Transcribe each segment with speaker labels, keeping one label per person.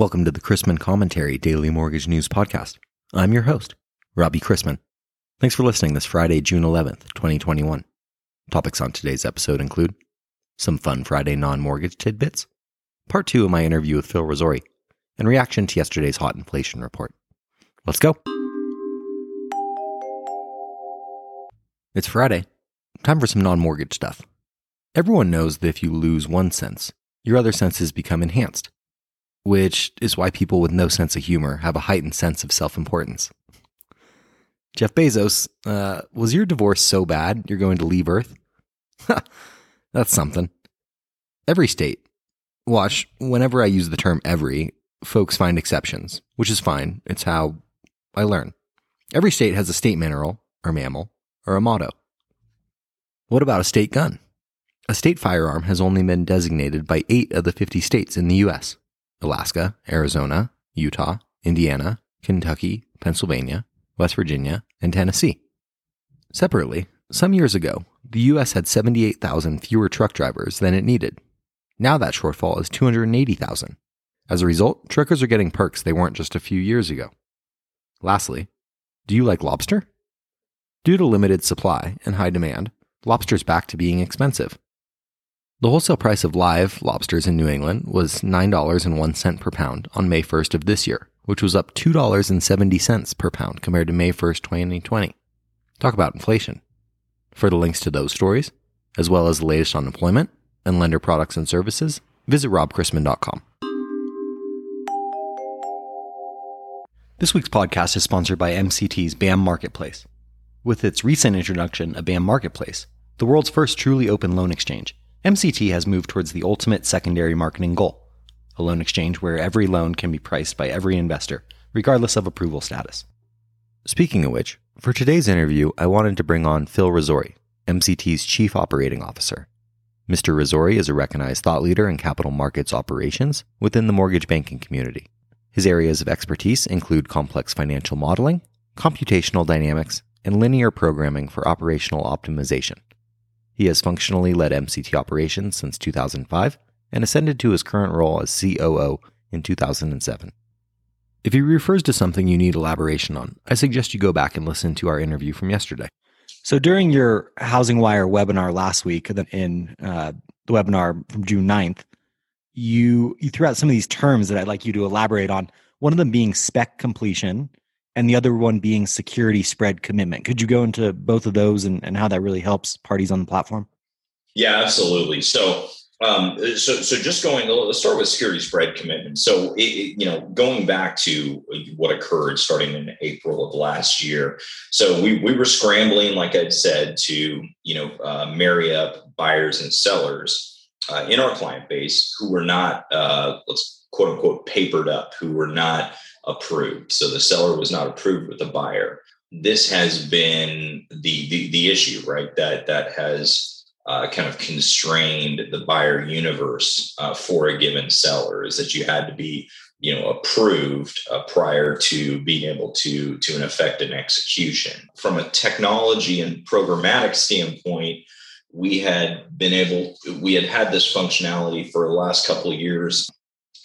Speaker 1: Welcome to the Chrisman Commentary Daily Mortgage News Podcast. I'm your host, Robbie Chrisman. Thanks for listening this Friday, June 11th, 2021. Topics on today's episode include some fun Friday non mortgage tidbits, part two of my interview with Phil Rasori, and reaction to yesterday's hot inflation report. Let's go. It's Friday. Time for some non mortgage stuff. Everyone knows that if you lose one sense, your other senses become enhanced which is why people with no sense of humor have a heightened sense of self importance. Jeff Bezos, uh, was your divorce so bad you're going to leave Earth? That's something. Every state. Watch, whenever I use the term every, folks find exceptions, which is fine. It's how I learn. Every state has a state mineral, or mammal, or a motto. What about a state gun? A state firearm has only been designated by eight of the 50 states in the U.S. Alaska, Arizona, Utah, Indiana, Kentucky, Pennsylvania, West Virginia, and Tennessee. Separately, some years ago, the U.S. had 78,000 fewer truck drivers than it needed. Now that shortfall is 280,000. As a result, truckers are getting perks they weren't just a few years ago. Lastly, do you like lobster? Due to limited supply and high demand, lobster's back to being expensive. The wholesale price of live lobsters in New England was $9.01 per pound on May 1st of this year, which was up $2.70 per pound compared to May 1st, 2020. Talk about inflation. For the links to those stories, as well as the latest on employment and lender products and services, visit robchrisman.com. This week's podcast is sponsored by MCT's BAM Marketplace. With its recent introduction of BAM Marketplace, the world's first truly open loan exchange, MCT has moved towards the ultimate secondary marketing goal a loan exchange where every loan can be priced by every investor, regardless of approval status. Speaking of which, for today's interview, I wanted to bring on Phil Rasori, MCT's Chief Operating Officer. Mr. Rasori is a recognized thought leader in capital markets operations within the mortgage banking community. His areas of expertise include complex financial modeling, computational dynamics, and linear programming for operational optimization. He has functionally led MCT operations since 2005 and ascended to his current role as COO in 2007. If he refers to something you need elaboration on, I suggest you go back and listen to our interview from yesterday. So during your Housing Wire webinar last week, in uh, the webinar from June 9th, you you threw out some of these terms that I'd like you to elaborate on. One of them being spec completion, and the other one being security spread commitment. Could you go into both of those and, and how that really helps parties on the platform?
Speaker 2: Yeah, absolutely. So, um, so, so just going, let's start with security spread commitment. So, it, it, you know, going back to what occurred starting in April of last year. So we, we were scrambling, like I'd said, to, you know, uh, marry up buyers and sellers uh, in our client base who were not, uh, let's quote unquote, papered up, who were not approved. So the seller was not approved with the buyer. This has been the the, the issue, right? That that has uh, kind of constrained the buyer universe uh, for a given seller is that you had to be you know approved uh, prior to being able to to an effect an execution from a technology and programmatic standpoint we had been able we had had this functionality for the last couple of years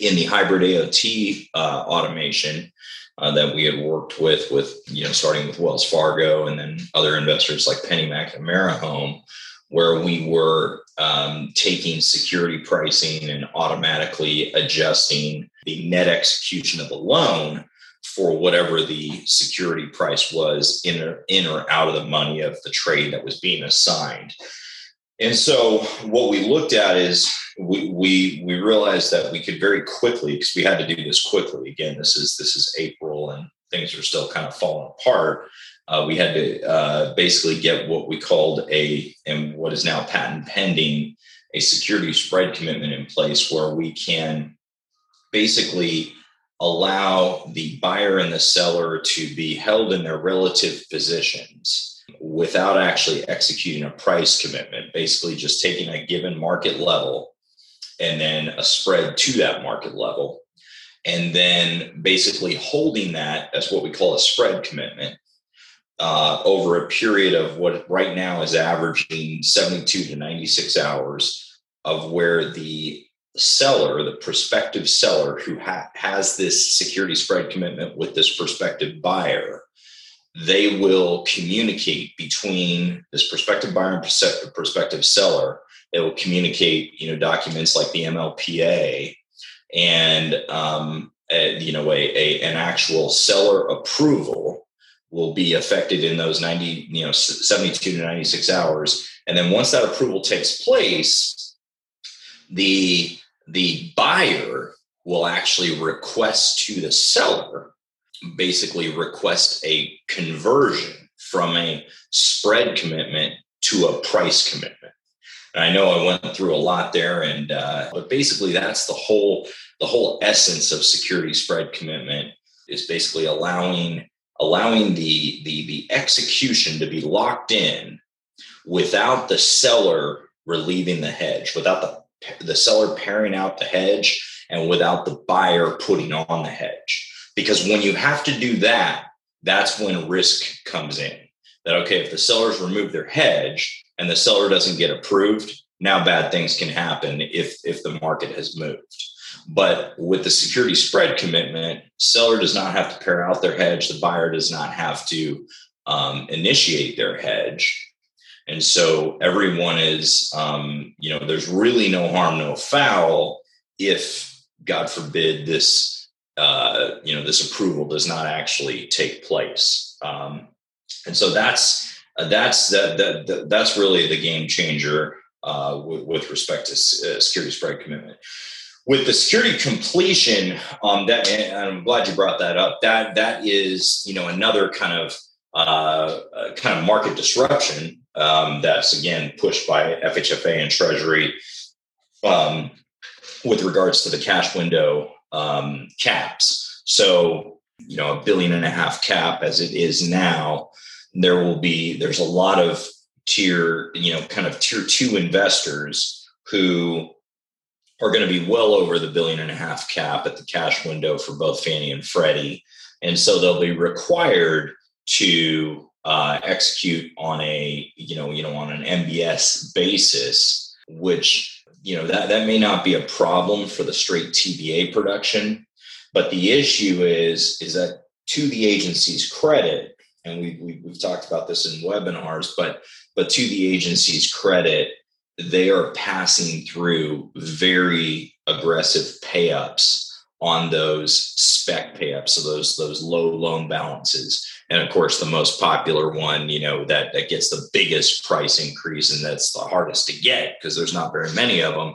Speaker 2: in the hybrid AOT uh, automation uh, that we had worked with, with you know, starting with Wells Fargo and then other investors like PennyMac and AmeriHome, where we were um, taking security pricing and automatically adjusting the net execution of the loan for whatever the security price was in or, in or out of the money of the trade that was being assigned. And so what we looked at is we we we realized that we could very quickly because we had to do this quickly. Again, this is this is April and things are still kind of falling apart. Uh, we had to uh, basically get what we called a and what is now patent pending a security spread commitment in place where we can basically allow the buyer and the seller to be held in their relative positions without actually executing a price commitment, basically just taking a given market level and then a spread to that market level. And then basically holding that as what we call a spread commitment uh, over a period of what right now is averaging 72 to 96 hours of where the seller, the prospective seller who ha- has this security spread commitment with this prospective buyer, they will communicate between this prospective buyer and prospective seller. They will communicate, you know, documents like the MLPA and um, a, you know a, a an actual seller approval will be affected in those 90 you know 72 to 96 hours. And then once that approval takes place the the buyer will actually request to the seller basically request a conversion from a spread commitment to a price commitment i know i went through a lot there and uh, but basically that's the whole the whole essence of security spread commitment is basically allowing allowing the the the execution to be locked in without the seller relieving the hedge without the the seller pairing out the hedge and without the buyer putting on the hedge. Because when you have to do that, that's when risk comes in. That, okay, if the sellers remove their hedge and the seller doesn't get approved, now bad things can happen if, if the market has moved. But with the security spread commitment, seller does not have to pair out their hedge. The buyer does not have to um, initiate their hedge. And so everyone is, um, you know, there's really no harm, no foul if, God forbid, this, uh, you know, this approval does not actually take place. Um, and so that's that's that, that, that, that's really the game changer uh, with, with, respect to uh, security spread commitment. With the security completion, um, that and I'm glad you brought that up. That that is, you know, another kind of uh, uh kind of market disruption um, that's again pushed by FHFA and Treasury um, with regards to the cash window um, caps. So, you know, a billion and a half cap as it is now, there will be, there's a lot of tier, you know, kind of tier two investors who are going to be well over the billion and a half cap at the cash window for both Fannie and Freddie. And so they'll be required to uh, execute on a you know you know on an MBS basis, which you know that that may not be a problem for the straight TBA production, but the issue is is that to the agency's credit, and we, we we've talked about this in webinars, but but to the agency's credit, they are passing through very aggressive payups on those spec payups, so those those low loan balances. And of course the most popular one you know that that gets the biggest price increase and that's the hardest to get because there's not very many of them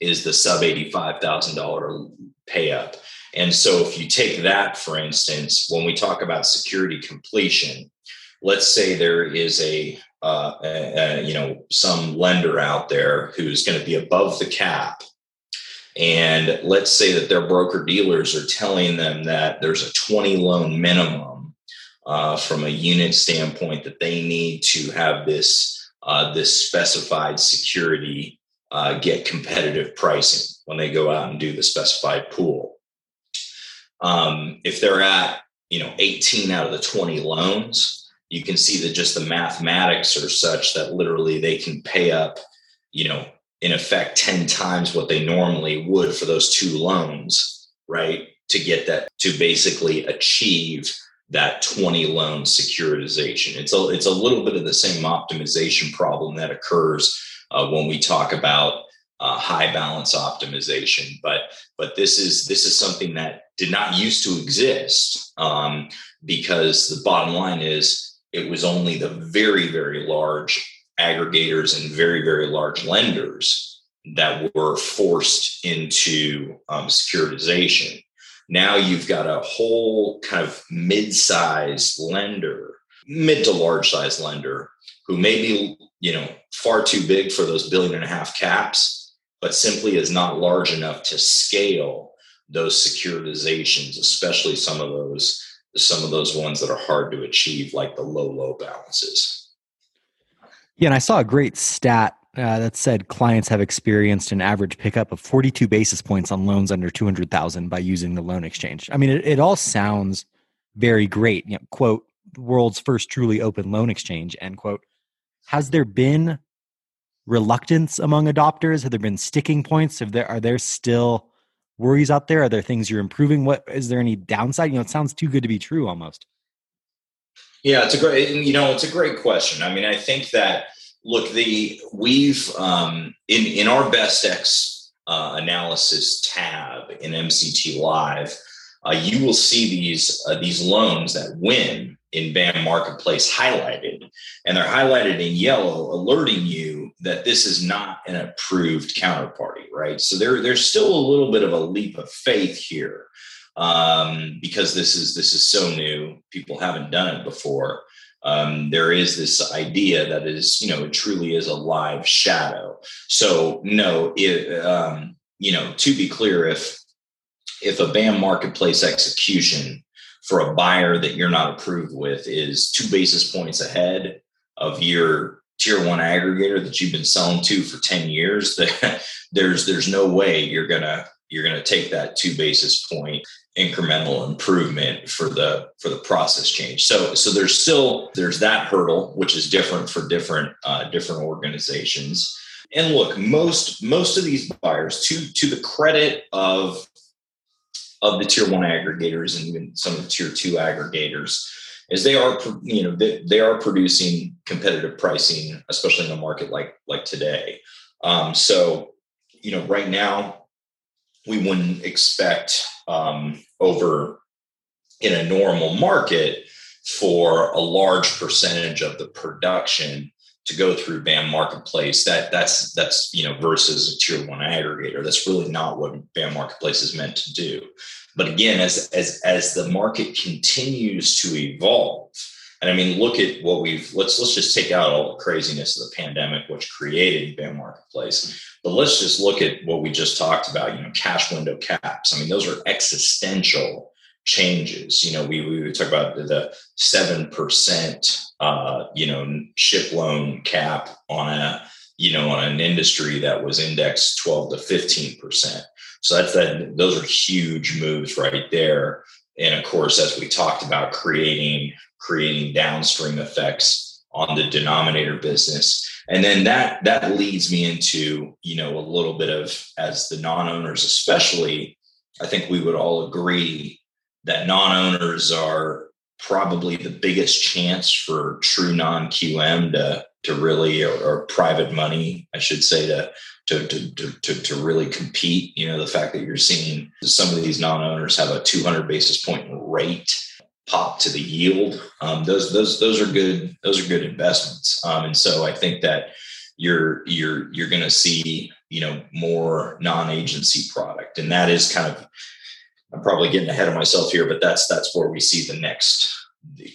Speaker 2: is the sub $85000 pay up and so if you take that for instance when we talk about security completion let's say there is a, uh, a, a you know some lender out there who's going to be above the cap and let's say that their broker dealers are telling them that there's a 20 loan minimum uh, from a unit standpoint that they need to have this uh, this specified security uh, get competitive pricing when they go out and do the specified pool. Um, if they're at you know 18 out of the 20 loans, you can see that just the mathematics are such that literally they can pay up, you know, in effect 10 times what they normally would for those two loans, right? To get that to basically achieve that 20 loan securitization. It's a, it's a little bit of the same optimization problem that occurs uh, when we talk about uh, high balance optimization. But but this is this is something that did not used to exist um, because the bottom line is it was only the very very large aggregators and very very large lenders that were forced into um, securitization. Now you've got a whole kind of mid-sized lender, mid to large size lender who may be, you know, far too big for those billion and a half caps, but simply is not large enough to scale those securitizations, especially some of those some of those ones that are hard to achieve, like the low low balances.
Speaker 1: Yeah, and I saw a great stat uh, that said clients have experienced an average pickup of 42 basis points on loans under 200,000 by using the loan exchange. I mean, it, it all sounds very great. You know, quote, world's first truly open loan exchange, end quote. Has there been reluctance among adopters? Have there been sticking points? Have there are there still worries out there? Are there things you're improving? What is there any downside? You know, it sounds too good to be true almost.
Speaker 2: Yeah, it's a great you know, it's a great question. I mean, I think that look, the we've um in in our best X uh, analysis tab in MCT Live, uh, you will see these uh, these loans that win in BAM Marketplace highlighted, and they're highlighted in yellow, alerting you that this is not an approved counterparty, right? So there, there's still a little bit of a leap of faith here um, because this is this is so new. People haven't done it before. Um, there is this idea that is, you know, it truly is a live shadow. So no, it, um, you know, to be clear, if if a BAM marketplace execution for a buyer that you're not approved with is two basis points ahead of your tier one aggregator that you've been selling to for 10 years there's there's no way you're gonna you're gonna take that two basis point incremental improvement for the for the process change. So so there's still there's that hurdle which is different for different uh, different organizations. And look most most of these buyers to to the credit of of the tier one aggregators and even some of the tier two aggregators is they are you know they, they are producing competitive pricing especially in a market like like today. Um, so you know right now we wouldn't expect um, over in a normal market for a large percentage of the production to go through BAM Marketplace. That that's that's you know versus a tier one aggregator. That's really not what BAM Marketplace is meant to do. But again, as as as the market continues to evolve, and I mean, look at what we've let's let's just take out all the craziness of the pandemic, which created BAM Marketplace. But let's just look at what we just talked about. You know, cash window caps. I mean, those are existential changes. You know, we we would talk about the seven percent, uh, you know, ship loan cap on a you know on an industry that was indexed twelve to fifteen percent. So that's that. Those are huge moves right there. And of course, as we talked about, creating creating downstream effects on the denominator business. And then that that leads me into you know a little bit of as the non-owners, especially. I think we would all agree that non-owners are probably the biggest chance for true non-QM to to really or, or private money, I should say, to, to to to to really compete. You know, the fact that you're seeing some of these non-owners have a 200 basis point rate pop to the yield. Um, those those those are good. Those are good investments. Um, and so I think that you're you're you're going to see you know more non-agency product, and that is kind of I'm probably getting ahead of myself here, but that's that's where we see the next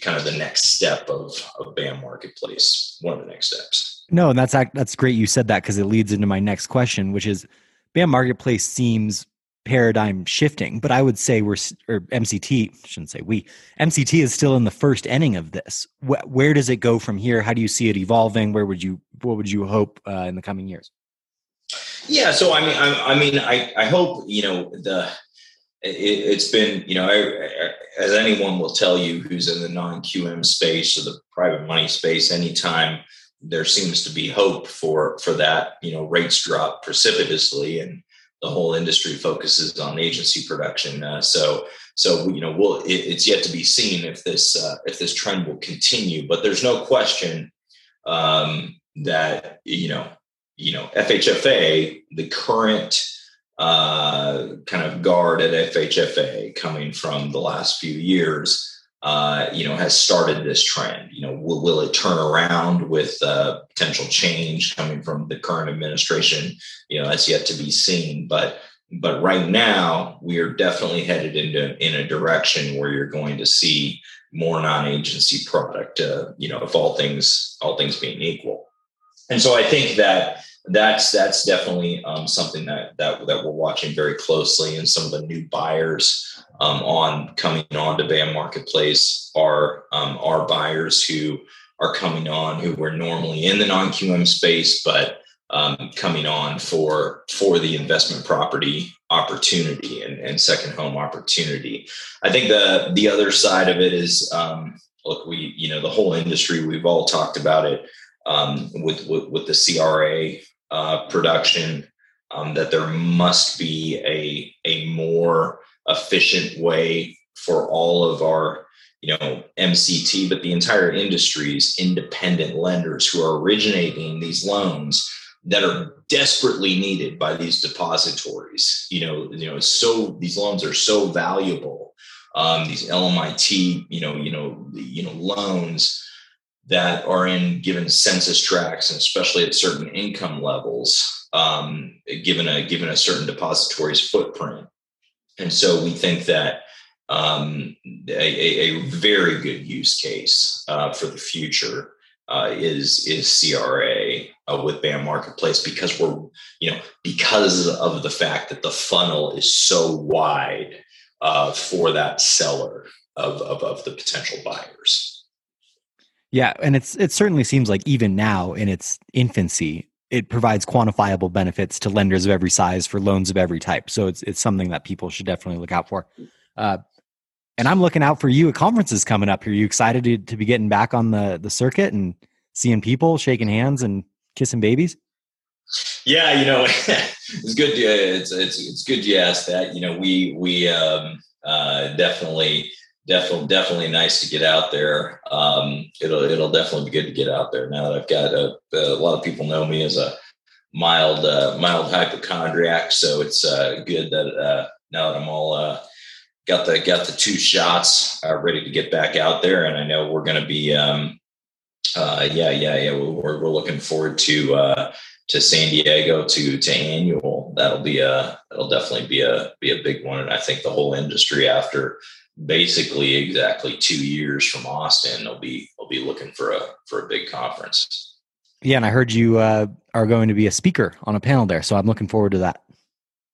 Speaker 2: kind of the next step of of BAM marketplace. One of the next steps.
Speaker 1: No, and that's that's great you said that because it leads into my next question, which is BAM marketplace seems paradigm shifting, but I would say we're or MCT shouldn't say we MCT is still in the first inning of this. Where, where does it go from here? How do you see it evolving? Where would you what would you hope uh, in the coming years?
Speaker 2: Yeah, so I mean, I, I mean, I I hope you know the it, has been, you know, as anyone will tell you who's in the non QM space or the private money space, anytime there seems to be hope for for that, you know, rates drop precipitously, and the whole industry focuses on agency production. Uh, so, so you know, we'll, it, it's yet to be seen if this uh, if this trend will continue. But there's no question um, that you know, you know, FHFA, the current uh, kind of guard at FHFA coming from the last few years, uh, you know, has started this trend. You know, will, will it turn around with uh, potential change coming from the current administration? You know, that's yet to be seen. But but right now, we are definitely headed into in a direction where you're going to see more non-agency product. Uh, you know, if all things all things being equal, and so I think that that's that's definitely um, something that, that that we're watching very closely. And some of the new buyers um, on coming on to BAM Marketplace are um, are buyers who are coming on who were normally in the non QM space, but um, coming on for for the investment property opportunity and, and second home opportunity. I think the the other side of it is um, look, we you know the whole industry we've all talked about it um, with, with, with the CRA uh, production um, that there must be a a more efficient way for all of our you know MCT, but the entire industry's independent lenders who are originating these loans that are desperately needed by these depositories. You know, you know, so these loans are so valuable. Um, these LMIT, you know, you know, you know, loans that are in given census tracts and especially at certain income levels, um, given a given a certain depository's footprint. And so we think that um, a, a, very good use case uh, for the future uh, is is CRA uh, with BAM Marketplace because we're you know because of the fact that the funnel is so wide uh, for that seller of, of of the potential buyers.
Speaker 1: Yeah, and it's it certainly seems like even now in its infancy, it provides quantifiable benefits to lenders of every size for loans of every type. So it's it's something that people should definitely look out for. Uh, and I'm looking out for you at conferences coming up. Are you excited to, to be getting back on the the circuit and seeing people, shaking hands, and kissing babies?
Speaker 2: Yeah, you know, it's good. To, it's it's it's good you asked that. You know, we we um, uh, definitely definitely definitely nice to get out there. Um, it'll it'll definitely be good to get out there now that I've got a, a lot of people know me as a mild uh, mild hypochondriac, so it's uh, good that uh, now that I'm all uh, got the got the two shots uh, ready to get back out there, and I know we're going to be. Um, uh, yeah, yeah, yeah. We're, we're looking forward to to San Diego to to annual. That'll be a that'll definitely be a be a big one, and I think the whole industry after basically exactly two years from Austin, they'll be they'll be looking for a for a big conference.
Speaker 1: Yeah, and I heard you uh, are going to be a speaker on a panel there, so I'm looking forward to that.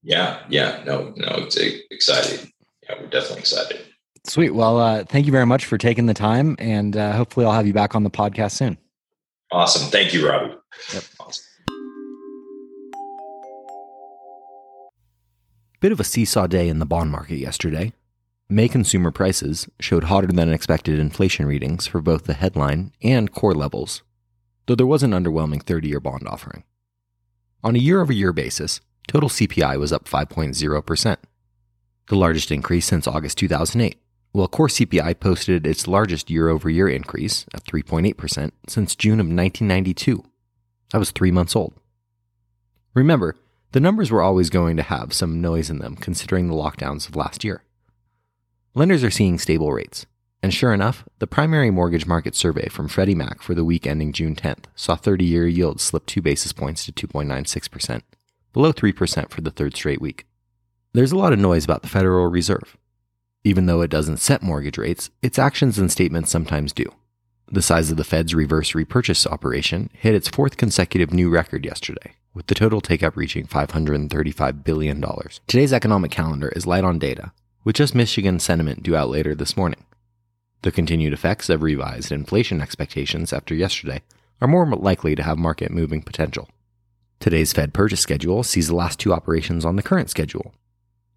Speaker 2: Yeah, yeah, no, no, it's exciting yeah, we're definitely excited.
Speaker 1: Sweet. Well, uh, thank you very much for taking the time, and uh, hopefully, I'll have you back on the podcast soon.
Speaker 2: Awesome. Thank you, Robbie. Yep. Awesome.
Speaker 1: Bit of a seesaw day in the bond market yesterday. May consumer prices showed hotter than expected inflation readings for both the headline and core levels, though there was an underwhelming 30 year bond offering. On a year over year basis, total CPI was up 5.0%, the largest increase since August 2008, while core CPI posted its largest year over year increase at 3.8% since June of 1992. That was three months old. Remember, the numbers were always going to have some noise in them considering the lockdowns of last year. Lenders are seeing stable rates, and sure enough, the primary mortgage market survey from Freddie Mac for the week ending June 10th saw 30 year yields slip 2 basis points to 2.96%, below 3% for the third straight week. There's a lot of noise about the Federal Reserve. Even though it doesn't set mortgage rates, its actions and statements sometimes do. The size of the Fed's reverse repurchase operation hit its fourth consecutive new record yesterday, with the total take up reaching $535 billion. Today's economic calendar is light on data, with just Michigan sentiment due out later this morning. The continued effects of revised inflation expectations after yesterday are more likely to have market moving potential. Today's Fed purchase schedule sees the last two operations on the current schedule,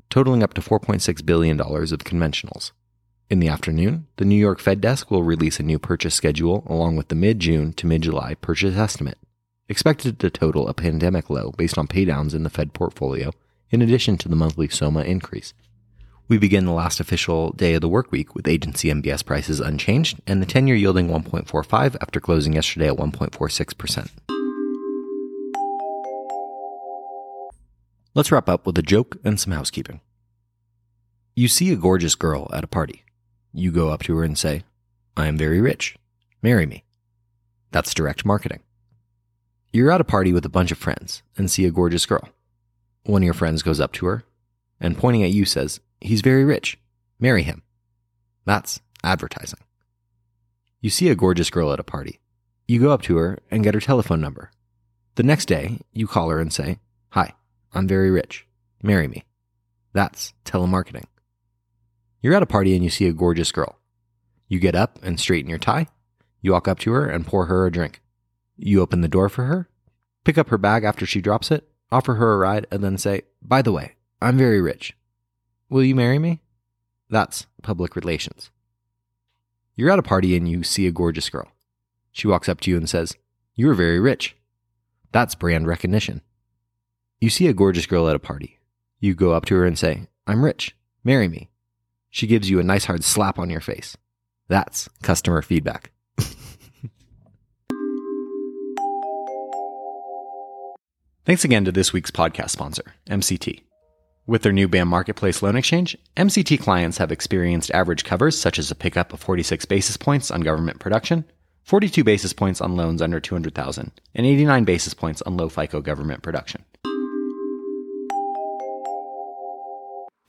Speaker 1: totaling up to $4.6 billion of conventionals. In the afternoon, the New York Fed desk will release a new purchase schedule along with the mid June to mid July purchase estimate, expected to total a pandemic low based on paydowns in the Fed portfolio, in addition to the monthly SOMA increase. We begin the last official day of the work week with agency MBS prices unchanged and the 10 year yielding 1.45 after closing yesterday at 1.46%. Let's wrap up with a joke and some housekeeping. You see a gorgeous girl at a party. You go up to her and say, I am very rich. Marry me. That's direct marketing. You're at a party with a bunch of friends and see a gorgeous girl. One of your friends goes up to her and pointing at you says, He's very rich. Marry him. That's advertising. You see a gorgeous girl at a party. You go up to her and get her telephone number. The next day, you call her and say, Hi, I'm very rich. Marry me. That's telemarketing. You're at a party and you see a gorgeous girl. You get up and straighten your tie. You walk up to her and pour her a drink. You open the door for her, pick up her bag after she drops it, offer her a ride, and then say, By the way, I'm very rich. Will you marry me? That's public relations. You're at a party and you see a gorgeous girl. She walks up to you and says, You're very rich. That's brand recognition. You see a gorgeous girl at a party. You go up to her and say, I'm rich. Marry me. She gives you a nice hard slap on your face. That's customer feedback. Thanks again to this week's podcast sponsor, MCT. With their new BAM Marketplace loan exchange, MCT clients have experienced average covers such as a pickup of 46 basis points on government production, 42 basis points on loans under 200,000, and 89 basis points on low FICO government production.